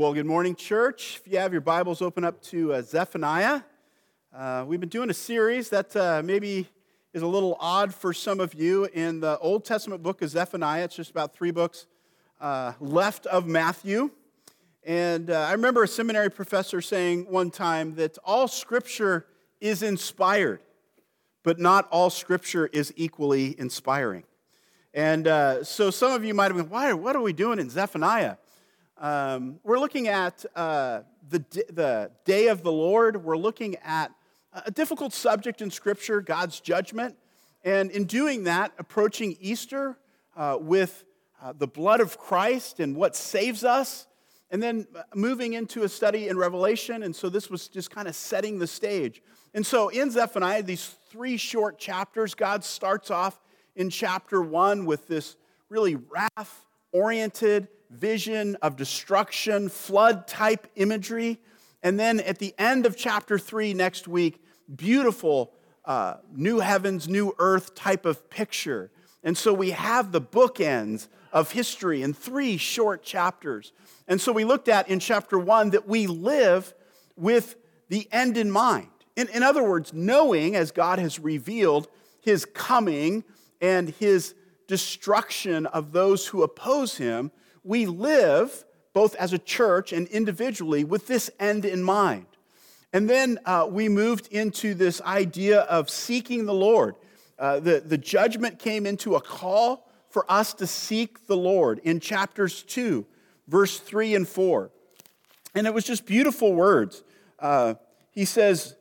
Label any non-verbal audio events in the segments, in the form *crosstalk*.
Well, good morning, church. If you have your Bibles, open up to uh, Zephaniah. Uh, we've been doing a series that uh, maybe is a little odd for some of you in the Old Testament book of Zephaniah. It's just about three books uh, left of Matthew. And uh, I remember a seminary professor saying one time that all scripture is inspired, but not all scripture is equally inspiring. And uh, so some of you might have been, why, what are we doing in Zephaniah? Um, we're looking at uh, the, the day of the Lord. We're looking at a difficult subject in Scripture, God's judgment. And in doing that, approaching Easter uh, with uh, the blood of Christ and what saves us, and then moving into a study in Revelation. And so this was just kind of setting the stage. And so in Zephaniah, these three short chapters, God starts off in chapter one with this really wrath oriented vision of destruction, flood type imagery. And then at the end of chapter three next week, beautiful uh, new heavens, new earth type of picture. And so we have the bookends of history in three short chapters. And so we looked at in chapter one that we live with the end in mind. In, in other words, knowing as God has revealed his coming and his destruction of those who oppose him, we live both as a church and individually with this end in mind. And then uh, we moved into this idea of seeking the Lord. Uh, the, the judgment came into a call for us to seek the Lord in chapters 2, verse 3 and 4. And it was just beautiful words. Uh, he says,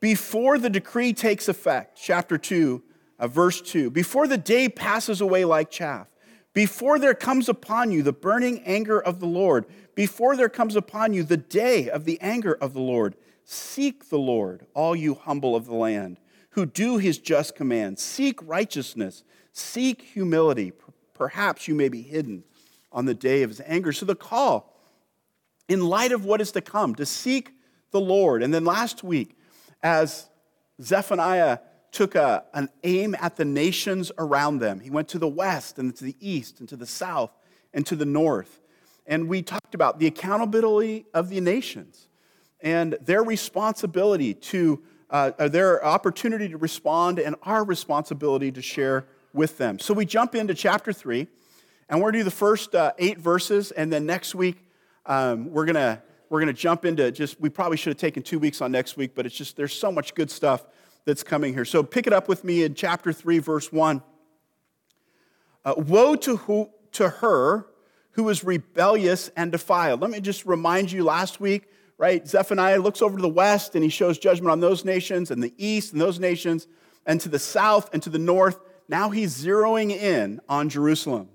Before the decree takes effect, chapter 2, uh, verse 2, before the day passes away like chaff, before there comes upon you the burning anger of the Lord, before there comes upon you the day of the anger of the Lord, seek the Lord, all you humble of the land, who do his just commands. Seek righteousness, seek humility. Perhaps you may be hidden on the day of his anger. So the call, in light of what is to come, to seek the Lord. And then last week, as Zephaniah took a, an aim at the nations around them. He went to the west and to the east and to the south and to the north. And we talked about the accountability of the nations and their responsibility to, uh, their opportunity to respond and our responsibility to share with them. So we jump into chapter three, and we're going to do the first uh, eight verses, and then next week um, we're going to we're going to jump into just we probably should have taken two weeks on next week but it's just there's so much good stuff that's coming here. So pick it up with me in chapter 3, verse 1. Uh, Woe to, who, to her who is rebellious and defiled. Let me just remind you last week, right? Zephaniah looks over to the west and he shows judgment on those nations, and the east and those nations, and to the south and to the north. Now he's zeroing in on Jerusalem.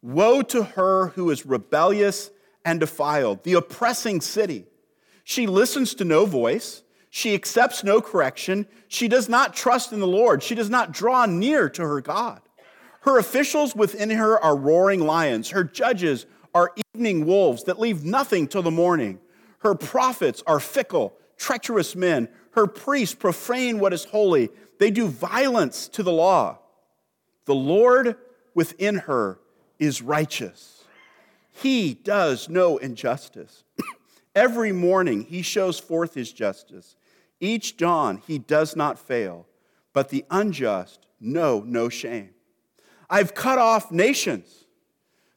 Woe to her who is rebellious and defiled, the oppressing city. She listens to no voice. She accepts no correction. She does not trust in the Lord. She does not draw near to her God. Her officials within her are roaring lions. Her judges are evening wolves that leave nothing till the morning. Her prophets are fickle, treacherous men. Her priests profane what is holy. They do violence to the law. The Lord within her is righteous. He does no injustice. Every morning he shows forth his justice. Each dawn he does not fail, but the unjust know no shame. I've cut off nations.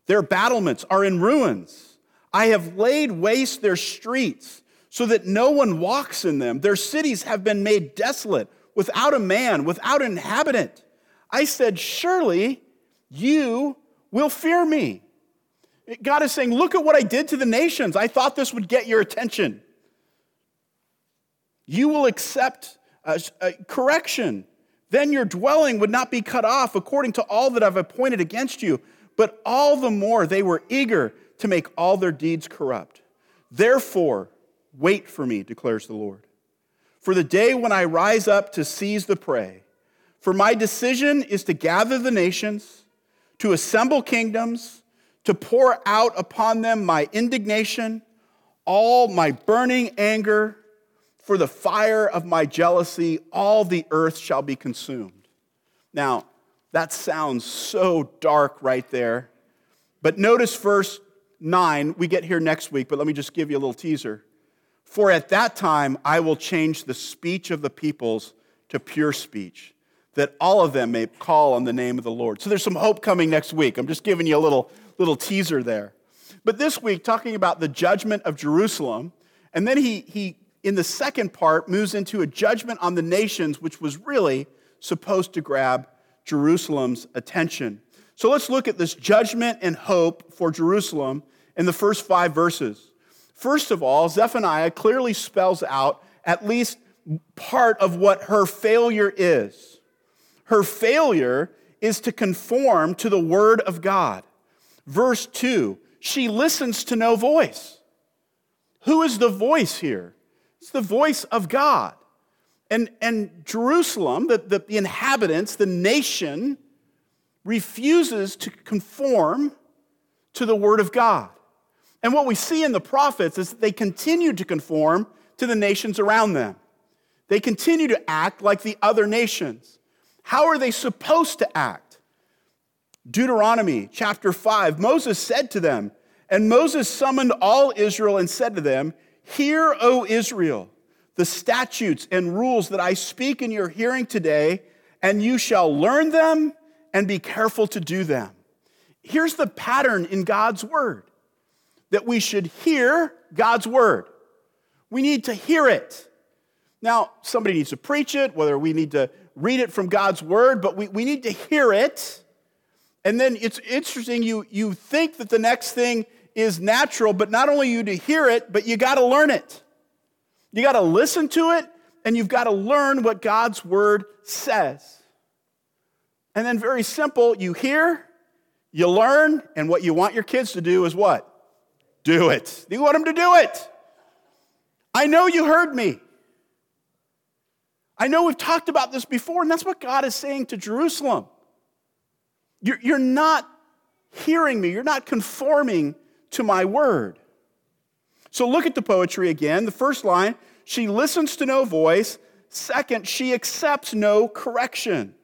Their battlements are in ruins. I have laid waste their streets so that no one walks in them. Their cities have been made desolate, without a man, without an inhabitant. I said, Surely you will fear me. God is saying, Look at what I did to the nations. I thought this would get your attention. You will accept a, a correction. Then your dwelling would not be cut off according to all that I've appointed against you. But all the more they were eager to make all their deeds corrupt. Therefore, wait for me, declares the Lord. For the day when I rise up to seize the prey, for my decision is to gather the nations, to assemble kingdoms, to pour out upon them my indignation, all my burning anger for the fire of my jealousy, all the earth shall be consumed. Now, that sounds so dark right there. But notice verse, 9. We get here next week, but let me just give you a little teaser. For at that time I will change the speech of the peoples to pure speech, that all of them may call on the name of the Lord. So there's some hope coming next week. I'm just giving you a little, little teaser there. But this week, talking about the judgment of Jerusalem, and then he, he, in the second part, moves into a judgment on the nations, which was really supposed to grab Jerusalem's attention. So let's look at this judgment and hope for Jerusalem in the first five verses. First of all, Zephaniah clearly spells out at least part of what her failure is. Her failure is to conform to the word of God. Verse 2 she listens to no voice. Who is the voice here? It's the voice of God. And, and Jerusalem, the, the, the inhabitants, the nation, refuses to conform to the word of God. And what we see in the prophets is that they continue to conform to the nations around them. They continue to act like the other nations. How are they supposed to act? Deuteronomy chapter 5 Moses said to them, and Moses summoned all Israel and said to them, Hear, O Israel, the statutes and rules that I speak in your hearing today, and you shall learn them and be careful to do them. Here's the pattern in God's word that we should hear God's word. We need to hear it. Now, somebody needs to preach it, whether we need to read it from God's word, but we, we need to hear it. And then it's interesting, you, you think that the next thing is natural, but not only you to hear it, but you got to learn it. You got to listen to it, and you've got to learn what God's word says. And then, very simple, you hear, you learn, and what you want your kids to do is what? Do it. You want them to do it. I know you heard me. I know we've talked about this before, and that's what God is saying to Jerusalem. You're, not hearing me, you're not conforming to my word. So look at the poetry again. The first line, she listens to no voice. Second, she accepts no correction.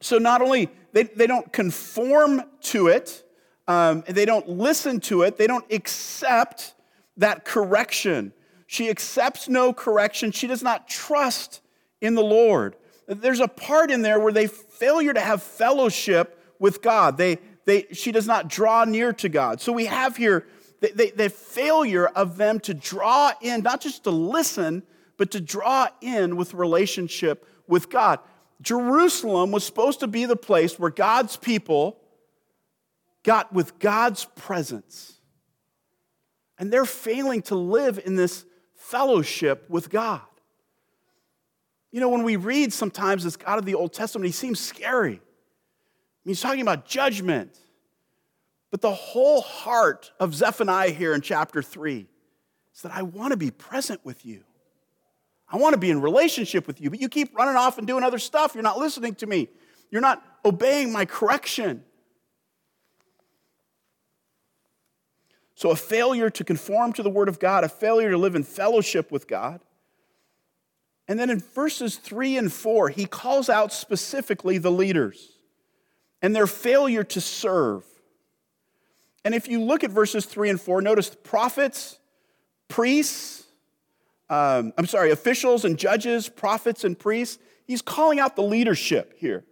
So not only they, they don't conform to it, um, they don't listen to it, they don't accept that correction. She accepts no correction. She does not trust in the Lord. There's a part in there where they failure to have fellowship with God. They, they, she does not draw near to God. So we have here the, the, the failure of them to draw in, not just to listen, but to draw in with relationship with God. Jerusalem was supposed to be the place where God's people got with God's presence. And they're failing to live in this fellowship with God. You know, when we read sometimes this God of the Old Testament, he seems scary. He's talking about judgment. But the whole heart of Zephaniah here in chapter 3 is that I want to be present with you. I want to be in relationship with you, but you keep running off and doing other stuff. You're not listening to me. You're not obeying my correction. So, a failure to conform to the Word of God, a failure to live in fellowship with God. And then in verses three and four, he calls out specifically the leaders and their failure to serve. And if you look at verses three and four, notice the prophets, priests, um, I'm sorry, officials and judges, prophets and priests, he's calling out the leadership here.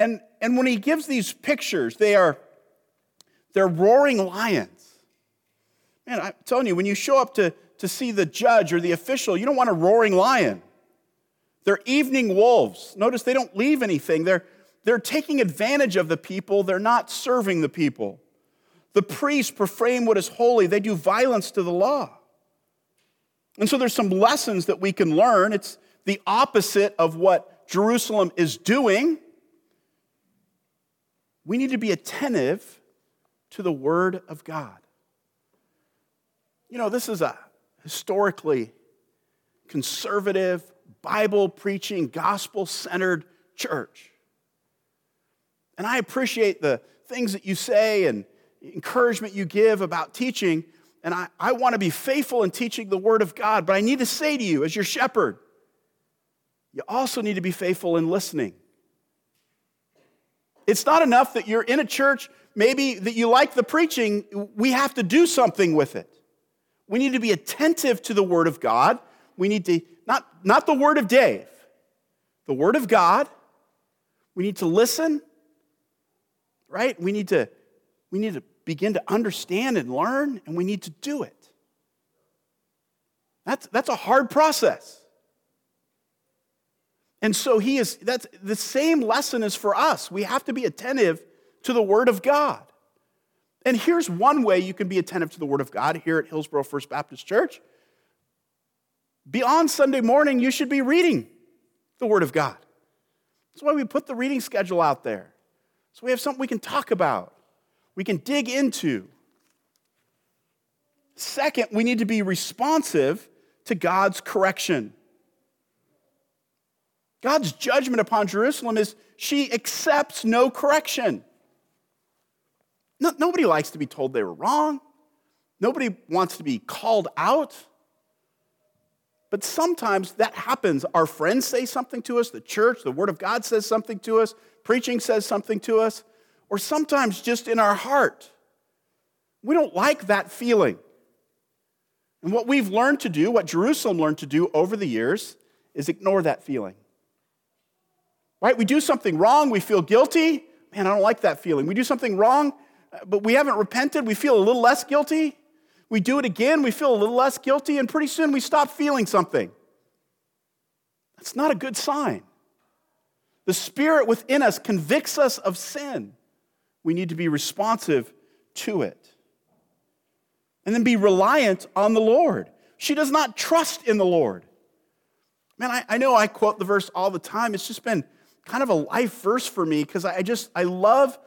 And, and when he gives these pictures, they are they're roaring lions. Man, I'm telling you, when you show up to, to see the judge or the official, you don't want a roaring lion. They're evening wolves. Notice they don't leave anything. They're, they're taking advantage of the people, they're not serving the people. The priests profane what is holy, they do violence to the law. And so there's some lessons that we can learn. It's the opposite of what Jerusalem is doing. We need to be attentive to the Word of God. You know, this is a historically conservative, Bible preaching, gospel centered church. And I appreciate the things that you say and encouragement you give about teaching. And I, I want to be faithful in teaching the Word of God. But I need to say to you, as your shepherd, you also need to be faithful in listening. It's not enough that you're in a church maybe that you like the preaching, we have to do something with it. We need to be attentive to the Word of God. We need to, not, not the Word of Dave, the Word of God. We need to listen, right? We need to, we need to begin to understand and learn, and we need to do it. That's, that's a hard process. And so he is, that's the same lesson is for us. We have to be attentive to the Word of God. And here's one way you can be attentive to the Word of God here at Hillsboro First Baptist Church. Beyond Sunday morning, you should be reading the Word of God. That's why we put the reading schedule out there. So we have something we can talk about, we can dig into. Second, we need to be responsive to God's correction. God's judgment upon Jerusalem is she accepts no correction. No, nobody likes to be told they were wrong. Nobody wants to be called out. But sometimes that happens. Our friends say something to us, the church, the Word of God says something to us, preaching says something to us, or sometimes just in our heart. We don't like that feeling. And what we've learned to do, what Jerusalem learned to do over the years, is ignore that feeling. Right? We do something wrong, we feel guilty. Man, I don't like that feeling. We do something wrong, but we haven't repented, we feel a little less guilty. We do it again, we feel a little less guilty, and pretty soon we stop feeling something. That's not a good sign. The Spirit within us convicts us of sin. We need to be responsive to it. And then be reliant on the Lord. She does not trust in the Lord. Man, I, I know I quote the verse all the time. It's just been kind of a life verse for me because I just, I love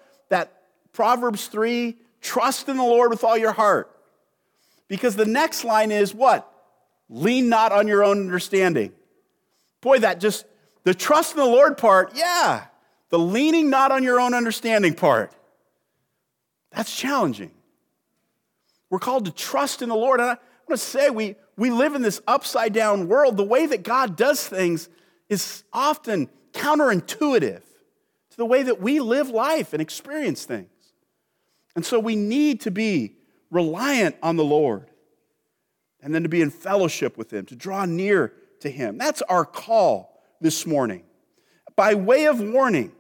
Proverbs 3 trust in the Lord with all your heart. Because the next line is what? Lean not on your own understanding. Boy, that just, the trust in the Lord part, yeah. The leaning not on your own understanding part, that's challenging. We're called to trust in the Lord. And I want to say, we, we live in this upside down world. The way that God does things is often counterintuitive to the way that we live life and experience things. And so we need to be reliant on the Lord and then to be in fellowship with Him, to draw near to Him. That's our call this morning. By way of warning,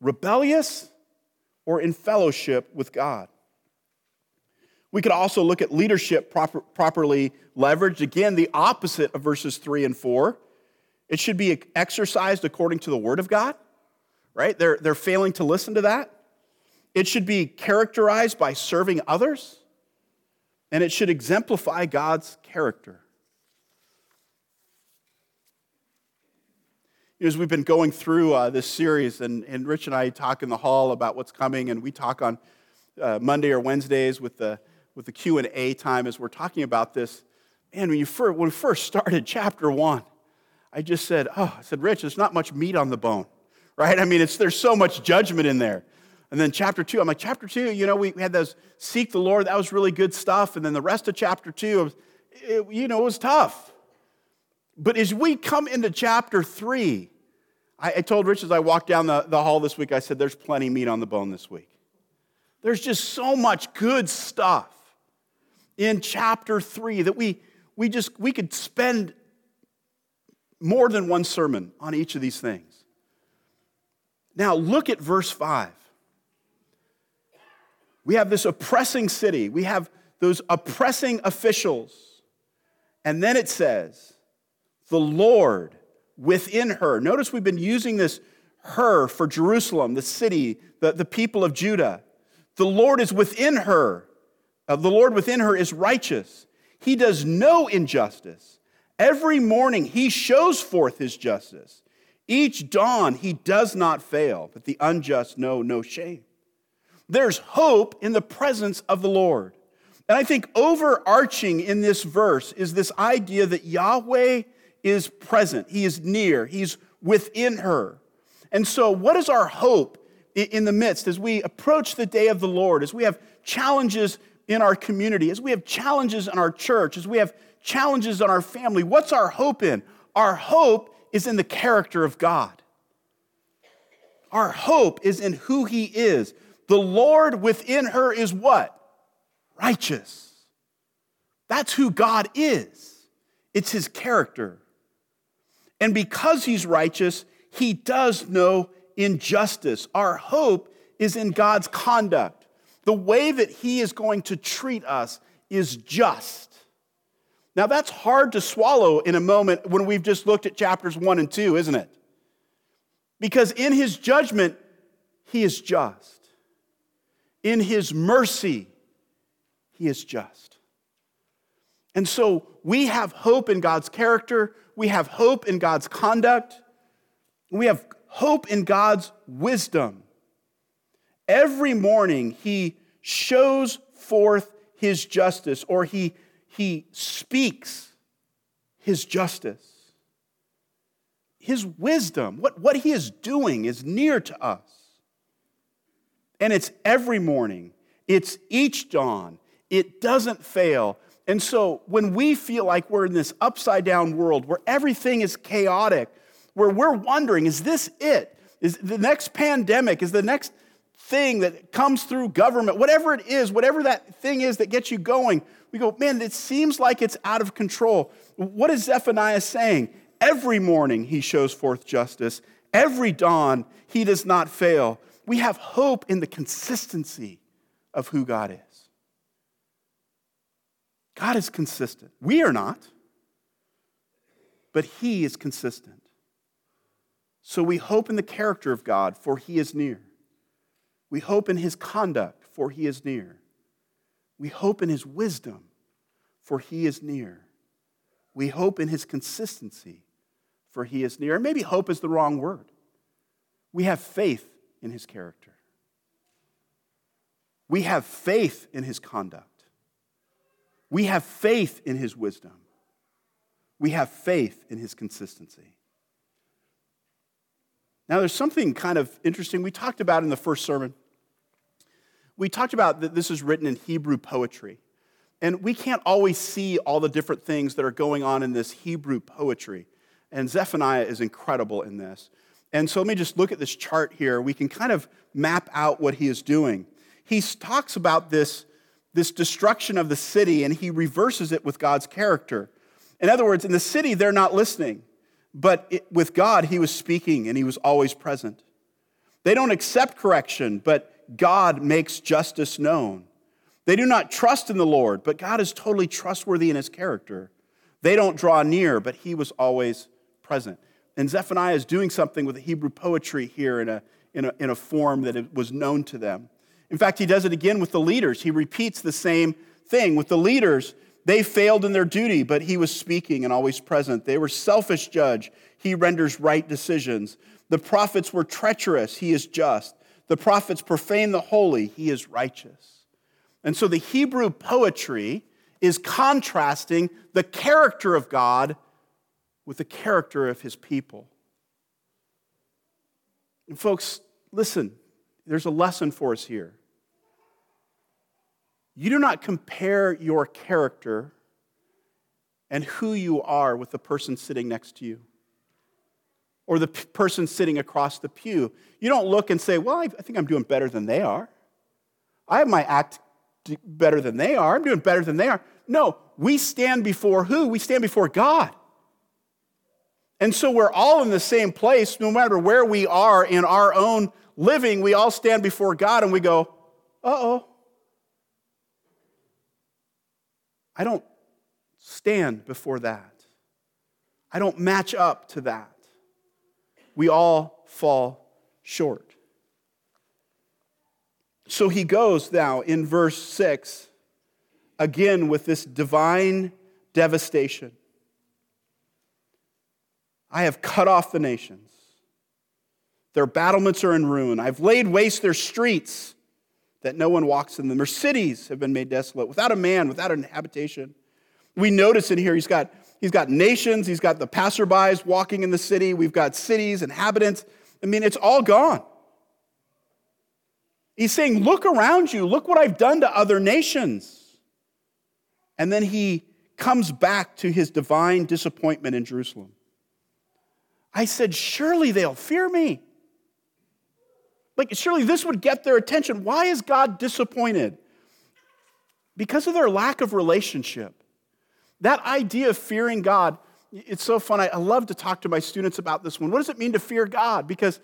rebellious or in fellowship with God. We could also look at leadership proper, properly leveraged. Again, the opposite of verses 3 and 4. It should be exercised according to the Word of God, right? They're, they're failing to listen to that. It should be characterized by serving others, and it should exemplify God's character. As we've been going through uh, this series, and, and Rich and I talk in the hall about what's coming, and we talk on uh, Monday or Wednesdays with the, with the Q&A time as we're talking about this. Man, when, you first, when we first started chapter one, I just said, oh, I said, Rich, there's not much meat on the bone, right? I mean, it's, there's so much judgment in there. And then chapter two, I'm like, chapter two, you know, we had those seek the Lord, that was really good stuff. And then the rest of chapter two, it, you know, it was tough. But as we come into chapter three, I, I told Rich as I walked down the, the hall this week, I said, there's plenty meat on the bone this week. There's just so much good stuff in chapter three that we, we just, we could spend more than one sermon on each of these things. Now, look at verse 5. We have this oppressing city, we have those oppressing officials. And then it says, the Lord within her. Notice we've been using this her for Jerusalem, the city, the, the people of Judah. The Lord is within her. Uh, the Lord within her is righteous. He does no injustice. Every morning he shows forth his justice. Each dawn he does not fail, but the unjust know no shame. There's hope in the presence of the Lord. And I think overarching in this verse is this idea that Yahweh is present, He is near, He's within her. And so, what is our hope in the midst as we approach the day of the Lord, as we have challenges in our community, as we have challenges in our church, as we have challenges in our family, what's our hope in? Our hope is in the character of God. Our hope is in who He is. The Lord within her is what? Righteous. That's who God is, it's his character. And because he's righteous, he does no injustice. Our hope is in God's conduct. The way that he is going to treat us is just. Now, that's hard to swallow in a moment when we've just looked at chapters one and two, isn't it? Because in his judgment, he is just. In his mercy, he is just. And so we have hope in God's character, we have hope in God's conduct, we have hope in God's wisdom. Every morning, he shows forth his justice, or he, he speaks his justice. His wisdom, what, what he is doing, is near to us. And it's every morning, it's each dawn, it doesn't fail. And so when we feel like we're in this upside down world where everything is chaotic, where we're wondering, is this it? Is the next pandemic, is the next thing that comes through government, whatever it is, whatever that thing is that gets you going, we go, man, it seems like it's out of control. What is Zephaniah saying? Every morning he shows forth justice, every dawn he does not fail. We have hope in the consistency of who God is. God is consistent. We are not, but He is consistent. So we hope in the character of God, for He is near. We hope in His conduct, for He is near. We hope in His wisdom, for He is near. We hope in His consistency, for He is near. And maybe hope is the wrong word. We have faith in His character, we have faith in His conduct. We have faith in his wisdom. We have faith in his consistency. Now, there's something kind of interesting we talked about in the first sermon. We talked about that this is written in Hebrew poetry. And we can't always see all the different things that are going on in this Hebrew poetry. And Zephaniah is incredible in this. And so let me just look at this chart here. We can kind of map out what he is doing. He talks about this this destruction of the city and he reverses it with God's character. In other words, in the city, they're not listening, but it, with God, he was speaking and he was always present. They don't accept correction, but God makes justice known. They do not trust in the Lord, but God is totally trustworthy in his character. They don't draw near, but he was always present. And Zephaniah is doing something with the Hebrew poetry here in a, in a, in a form that was known to them. In fact, he does it again with the leaders. He repeats the same thing. With the leaders, they failed in their duty, but he was speaking and always present. They were selfish judge. He renders right decisions. The prophets were treacherous. He is just. The prophets profane the holy. He is righteous. And so the Hebrew poetry is contrasting the character of God with the character of his people. And folks, listen, there's a lesson for us here. You do not compare your character and who you are with the person sitting next to you or the p- person sitting across the pew. You don't look and say, Well, I, I think I'm doing better than they are. I have my act better than they are. I'm doing better than they are. No, we stand before who? We stand before God. And so we're all in the same place, no matter where we are in our own living, we all stand before God and we go, uh oh. I don't stand before that. I don't match up to that. We all fall short. So he goes now in verse 6 again with this divine devastation. I have cut off the nations. Their battlements are in ruin. I've laid waste their streets that no one walks in them. Their cities have been made desolate, without a man, without an habitation. We notice in here he's got, he's got nations, he's got the passerbys walking in the city, we've got cities, inhabitants. I mean, it's all gone. He's saying, Look around you, look what I've done to other nations. And then he comes back to his divine disappointment in Jerusalem. I said, Surely they'll fear me. Like, surely this would get their attention. Why is God disappointed? Because of their lack of relationship. That idea of fearing God, it's so fun. I, love to talk to my students about this one. What does it mean to fear God? Because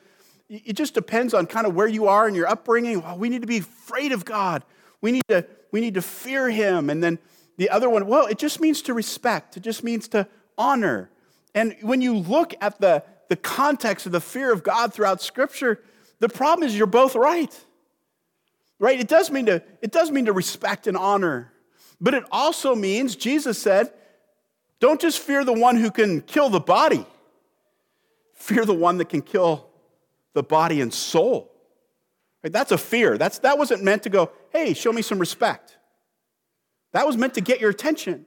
it just depends on kind of where you are in your upbringing. Well, we need to be afraid of God. We need to, we need to fear Him. And then the other one, well, it just means to respect, it just means to honor. And when you look at the, the context of the fear of God throughout Scripture, the problem is you're both right. Right? It does mean to, it does mean to respect and honor. But it also means, Jesus said, don't just fear the one who can kill the body, fear the one that can kill the body and soul. Right? That's a fear. That's, that wasn't meant to go, hey, show me some respect. That was meant to get your attention.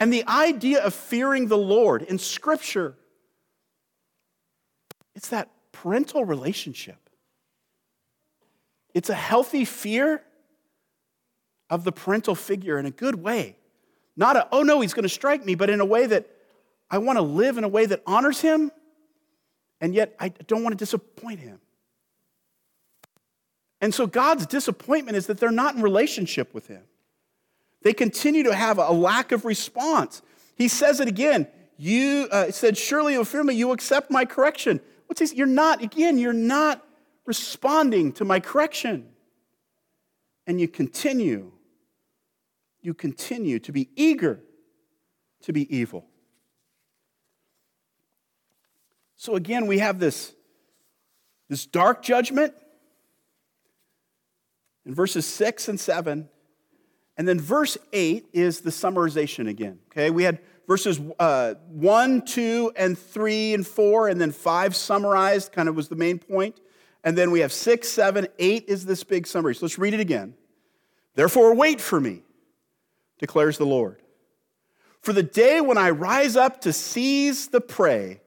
And the idea of fearing the Lord in Scripture, it's that parental relationship. It's a healthy fear of the parental figure in a good way. Not a, oh no, he's going to strike me, but in a way that I want to live in a way that honors him, and yet I don't want to disappoint him. And so God's disappointment is that they're not in relationship with him. They continue to have a lack of response. He says it again. You uh, said, Surely, O me, you accept my correction. What's he? You're not, again, you're not responding to my correction. And you continue, you continue to be eager to be evil. So again, we have this, this dark judgment in verses 6 and 7. And then verse 8 is the summarization again. Okay, we had verses uh, 1, 2, and 3 and 4, and then 5 summarized, kind of was the main point. And then we have 6, 7, 8 is this big summary. So let's read it again. Therefore, wait for me, declares the Lord. For the day when I rise up to seize the prey,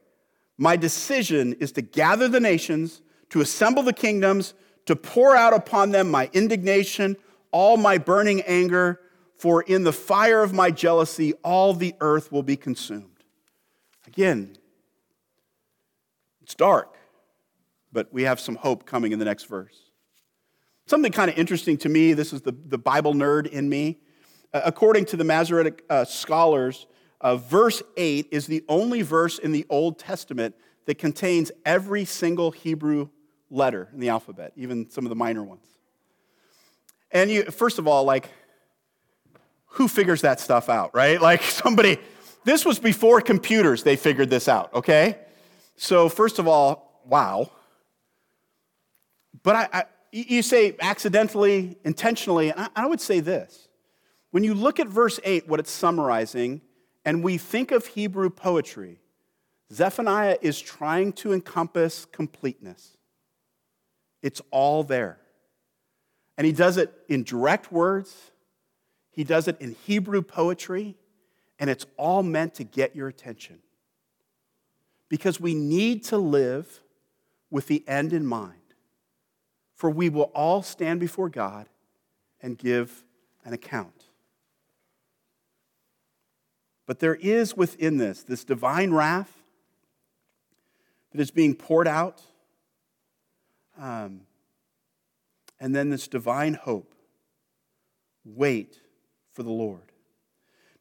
my decision is to gather the nations, to assemble the kingdoms, to pour out upon them my indignation, all my burning anger for in the fire of my jealousy, all the earth will be consumed. Again, it's dark, but we have some hope coming in the next verse. Something kind of interesting to me, this is the, the Bible nerd in me. Uh, according to the Masoretic uh, scholars, uh, verse 8 is the only verse in the Old Testament that contains every single Hebrew letter in the alphabet, even some of the minor ones. And you, first of all, like, who figures that stuff out, right? Like *laughs* somebody, this was before computers, they figured this out, okay? So, first of all, wow. But I, I you say accidentally, intentionally, I, I would say this. When you look at verse 8, what it's summarizing, and we think of Hebrew poetry, Zephaniah is trying to encompass completeness. It's all there. And he does it in direct words he does it in Hebrew poetry, and it's all meant to get your attention. Because we need to live with the end in mind. For we will all stand before God and give an account. But there is within this, this divine wrath that is being poured out, um, and then this divine hope. Wait for the Lord.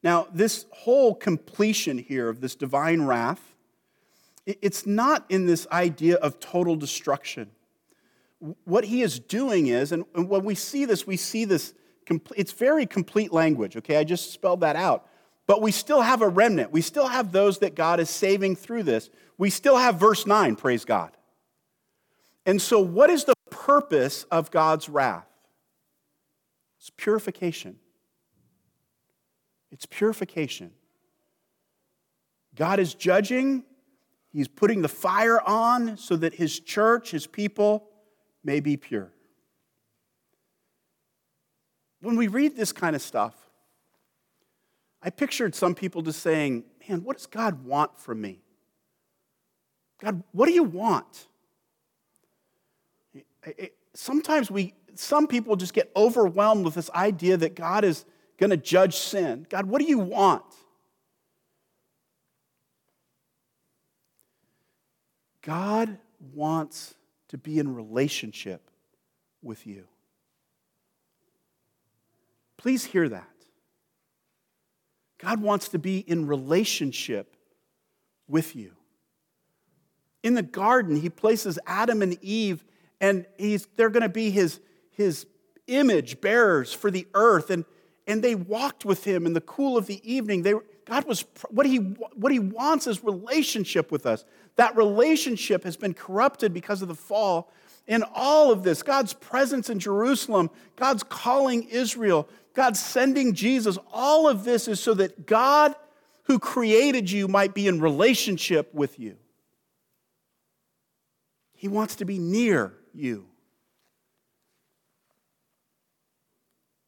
Now, this whole completion here of this divine wrath, it's not in this idea of total destruction. What he is doing is, and when we see this, we see this, it's very complete language, okay? I just spelled that out. But we still have a remnant. We still have those that God is saving through this. We still have verse 9, praise God. And so, what is the purpose of God's wrath? It's purification. It's purification. God is judging, He's putting the fire on so that His church, His people, may be pure. When we read this kind of stuff, I pictured some people just saying, Man, what does God want from me? God, what do you want? Sometimes we, some people just get overwhelmed with this idea that God is going to judge sin. God, what do you want? God wants to be in relationship with you. Please hear that. God wants to be in relationship with you. In the garden, he places Adam and Eve, and he's, they're going to be his, his image bearers for the earth. And, and they walked with him in the cool of the evening. They, God was, what he, what he wants is relationship with us. That relationship has been corrupted because of the fall. In all of this, God's presence in Jerusalem, God's calling Israel, God sending Jesus, all of this is so that God, who created you, might be in relationship with you. He wants to be near you.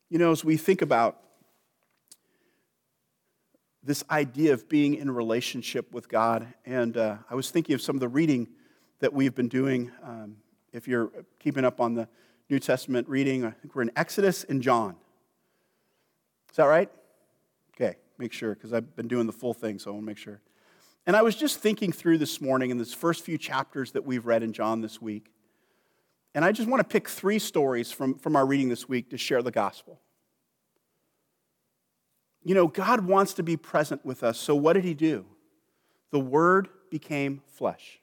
You know, as we think about this idea of being in relationship with God, and uh, I was thinking of some of the reading that we've been doing. Um, if you're keeping up on the New Testament reading, I think we're in Exodus and John. Is that right? Okay, make sure, because I've been doing the full thing, so I want to make sure. And I was just thinking through this morning in this first few chapters that we've read in John this week. And I just want to pick three stories from, from our reading this week to share the gospel. You know, God wants to be present with us, so what did He do? The Word became flesh.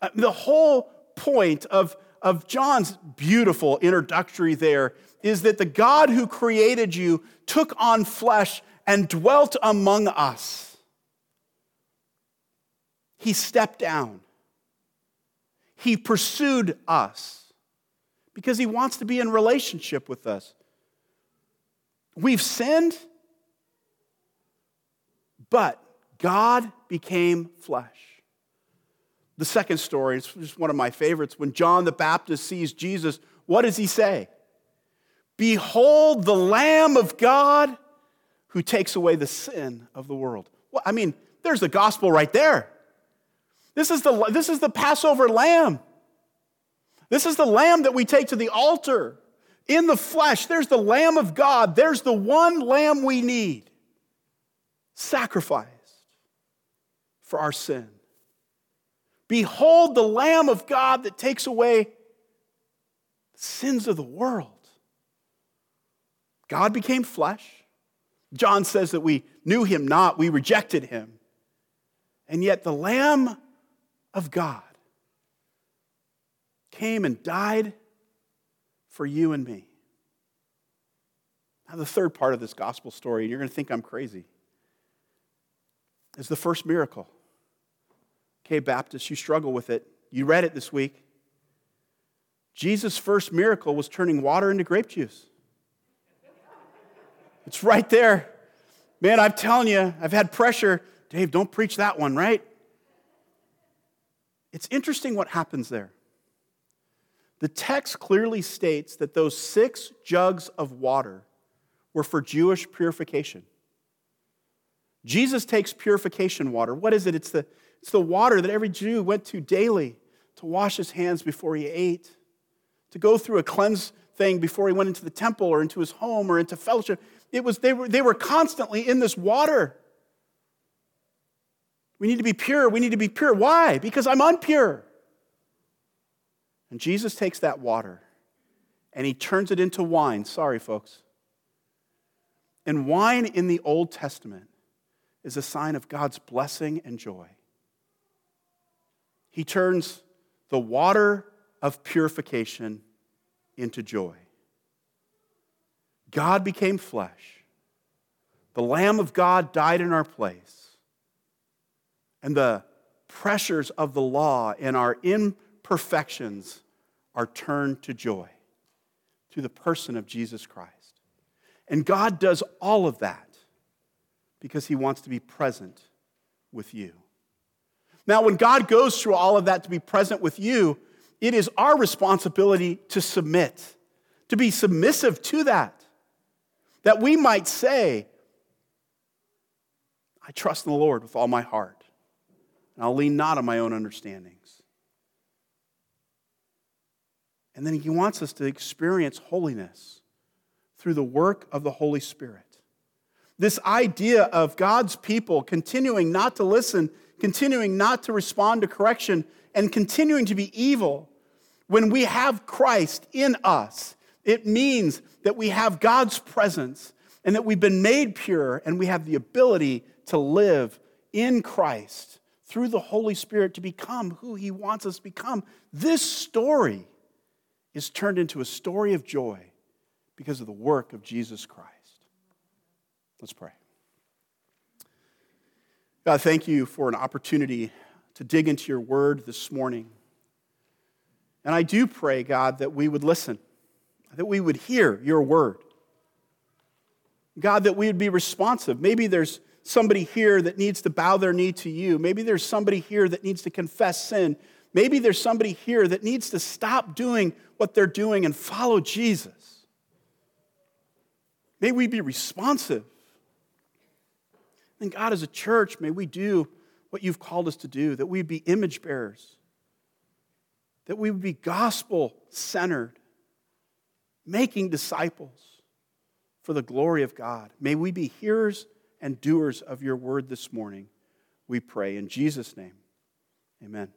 Uh, the whole point of, of John's beautiful introductory there is that the God who created you took on flesh and dwelt among us. He stepped down he pursued us because he wants to be in relationship with us. We've sinned, but God became flesh. The second story is just one of my favorites. When John the Baptist sees Jesus, what does he say? Behold the Lamb of God who takes away the sin of the world. Well, I mean, there's the gospel right there. This is, the, this is the Passover lamb. This is the lamb that we take to the altar. In the flesh, there's the Lamb of God. There's the one lamb we need, sacrificed for our sin. Behold the Lamb of God that takes away the sins of the world. God became flesh. John says that we knew him not, we rejected him. And yet the Lamb of God came and died for you and me. Now, the third part of this gospel story, and you're going to think I'm crazy, is the first miracle. Okay, Baptist, you struggle with it. You read it this week. Jesus' first miracle was turning water into grape juice. It's right there. Man, I'm telling you, I've had pressure. Dave, don't preach that one, right? It's interesting what happens there. The text clearly states that those six jugs of water were for Jewish purification. Jesus takes purification water. What is it? It's the, it's the water that every Jew went to daily to wash his hands before he ate, to go through a cleanse thing before he went into the temple or into his home or into fellowship. It was, they, were, they were constantly in this water. We need to be pure. We need to be pure. Why? Because I'm unpure. And Jesus takes that water and he turns it into wine. Sorry, folks. And wine in the Old Testament is a sign of God's blessing and joy. He turns the water of purification into joy. God became flesh. The Lamb of God died in our place and the pressures of the law and our imperfections are turned to joy through the person of Jesus Christ. And God does all of that because he wants to be present with you. Now, when God goes through all of that to be present with you, it is our responsibility to submit, to be submissive to that. That we might say, I trust in the Lord with all my heart and I'll lean not on my own understandings. And then he wants us to experience holiness through the work of the Holy Spirit. This idea of God's people continuing not to listen, continuing not to respond to correction, and continuing to be evil, when we have Christ in us, it means that we have God's presence and that we've been made pure and we have the ability to live in Christ through the Holy Spirit to become who He wants us to become. This story is turned into a story of joy because of the work of Jesus Christ. Let's pray. God, thank you for an opportunity to dig into your word this morning. And I do pray, God, that we would listen, that we would hear your word. God, that we would be responsive. Maybe there's somebody here that needs to bow their knee to you. Maybe there's somebody here that needs to confess sin. Maybe there's somebody here that needs to stop doing what they're doing and follow Jesus. May we be responsive. And God, as a church, may we do what you've called us to do, that we be image bearers, that we would be gospel centered, making disciples for the glory of God. May we be hearers and doers of your word this morning, we pray. In Jesus' name, amen.